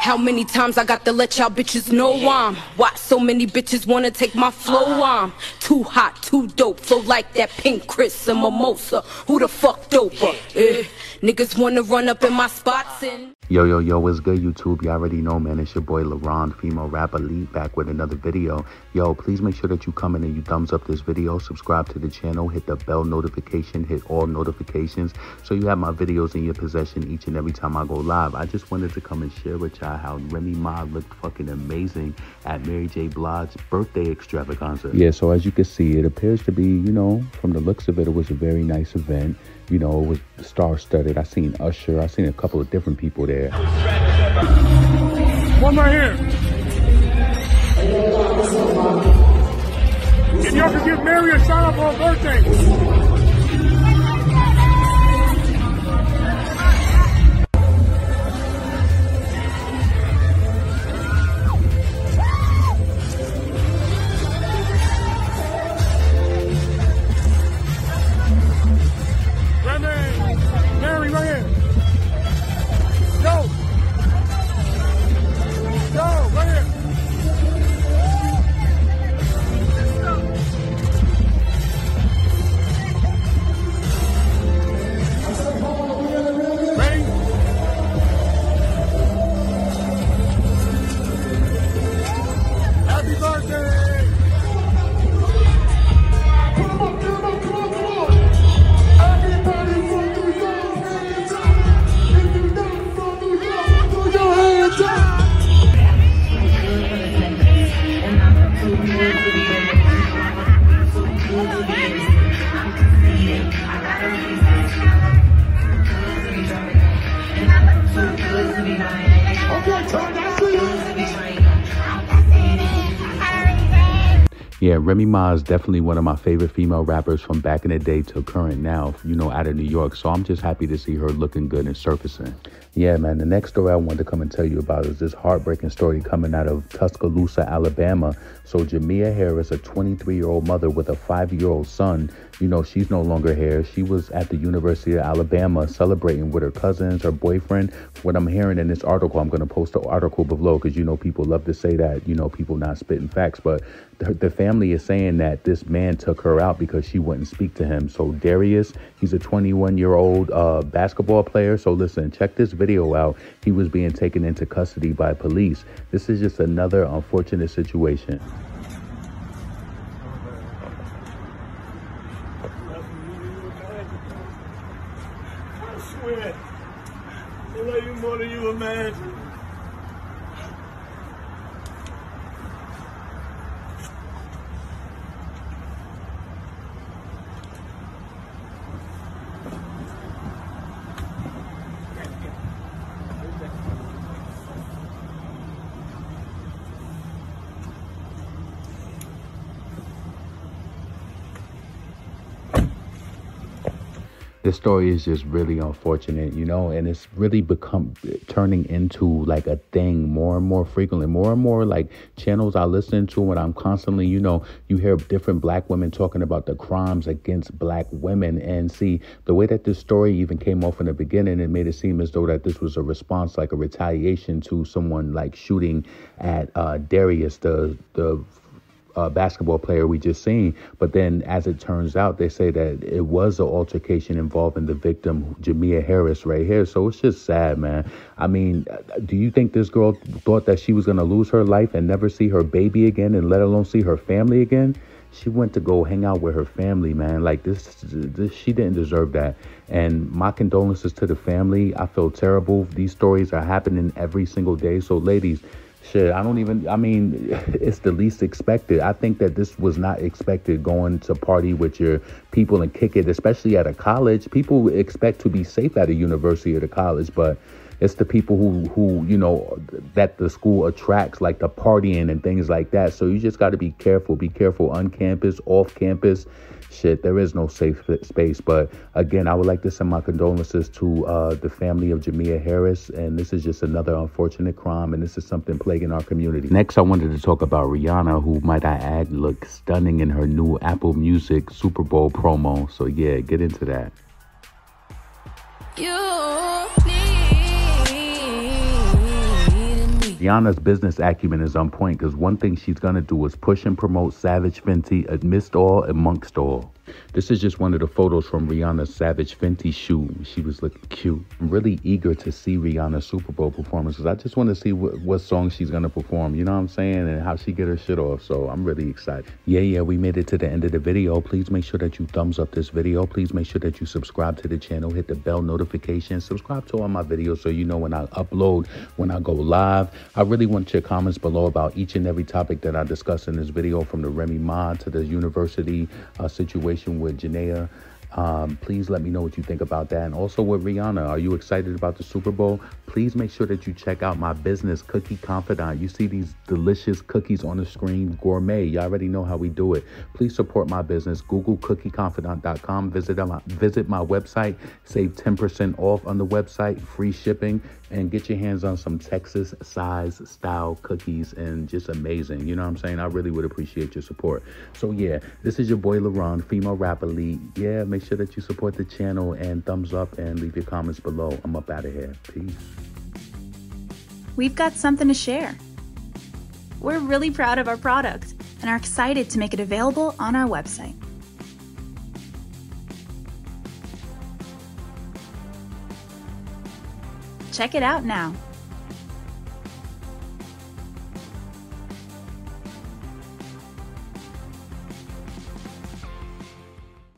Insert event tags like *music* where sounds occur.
How many times I got to let y'all bitches know I'm? Why so many bitches wanna take my flow? I'm Too hot, too dope, flow like that pink Chris and mimosa. Who the fuck doper? Eh, niggas wanna run up in my spots and Yo, yo, yo, what's good, YouTube? You already know, man. It's your boy, LaRon, female rap elite, back with another video. Yo, please make sure that you come in and you thumbs up this video, subscribe to the channel, hit the bell notification, hit all notifications, so you have my videos in your possession each and every time I go live. I just wanted to come and share with y'all how Remy Ma looked fucking amazing at Mary J. Blige's birthday extravaganza. Yeah, so as you can see, it appears to be, you know, from the looks of it, it was a very nice event you know, it was star studded. I seen Usher, I seen a couple of different people there. One right here. And y'all can give Mary a shout out for her birthday. Thank. Yeah, Remy Ma is definitely one of my favorite female rappers from back in the day to current now, you know, out of New York. So I'm just happy to see her looking good and surfacing. Yeah, man, the next story I wanted to come and tell you about is this heartbreaking story coming out of Tuscaloosa, Alabama. So Jamea Harris, a 23-year-old mother with a five-year-old son, you know, she's no longer here. She was at the University of Alabama celebrating with her cousins, her boyfriend. What I'm hearing in this article, I'm going to post the article below because, you know, people love to say that, you know, people not spitting facts. But the, the family is saying that this man took her out because she wouldn't speak to him. So Darius, he's a 21 year old uh, basketball player. So listen, check this video out. He was being taken into custody by police. This is just another unfortunate situation. Swear. I love you more than you imagine. This story is just really unfortunate, you know, and it's really become turning into like a thing more and more frequently, more and more like channels I listen to, and I'm constantly, you know, you hear different black women talking about the crimes against black women, and see the way that this story even came off in the beginning, it made it seem as though that this was a response, like a retaliation to someone like shooting at uh, Darius, the the uh, basketball player we just seen. But then, as it turns out, they say that it was an altercation involving the victim, Jamea Harris, right here. So it's just sad, man. I mean, do you think this girl thought that she was going to lose her life and never see her baby again, and let alone see her family again? She went to go hang out with her family, man. Like this, this she didn't deserve that. And my condolences to the family. I feel terrible. These stories are happening every single day. So, ladies, shit, I don't even, I mean, *laughs* it's the least expected. I think that this was not expected going to party with your people and kick it, especially at a college. People expect to be safe at a university or a college, but it's the people who, who, you know, that the school attracts, like the partying and things like that. So you just got to be careful. Be careful on campus, off campus shit. There is no safe space. But again, I would like to send my condolences to uh, the family of Jamea Harris. And this is just another unfortunate crime. And this is something plaguing our community. Next, I wanted to talk about Rihanna, who, might I add, looks stunning in her new Apple Music Super Bowl promo. So, yeah, get into that. You Rihanna's business acumen is on point because one thing she's gonna do is push and promote Savage Fenty amidst all amongst all. This is just one of the photos from Rihanna's Savage Fenty shoe. She was looking cute. I'm really eager to see Rihanna's Super Bowl performance because I just want to see what, what song she's going to perform. You know what I'm saying? And how she get her shit off. So I'm really excited. Yeah, yeah, we made it to the end of the video. Please make sure that you thumbs up this video. Please make sure that you subscribe to the channel. Hit the bell notification. Subscribe to all my videos so you know when I upload, when I go live. I really want your comments below about each and every topic that I discuss in this video from the Remy Ma to the university uh, situation with Jamea um, please let me know what you think about that. And also with Rihanna, are you excited about the Super Bowl? Please make sure that you check out my business, Cookie Confidant. You see these delicious cookies on the screen, gourmet. You already know how we do it. Please support my business. Google cookieconfidant.com. Visit my, visit my website. Save 10% off on the website, free shipping, and get your hands on some Texas size style cookies and just amazing. You know what I'm saying? I really would appreciate your support. So yeah, this is your boy LaRon, female rap elite. Yeah, make sure that you support the channel and thumbs up and leave your comments below. I'm up out of here. Peace we've got something to share. We're really proud of our product and are excited to make it available on our website. Check it out now.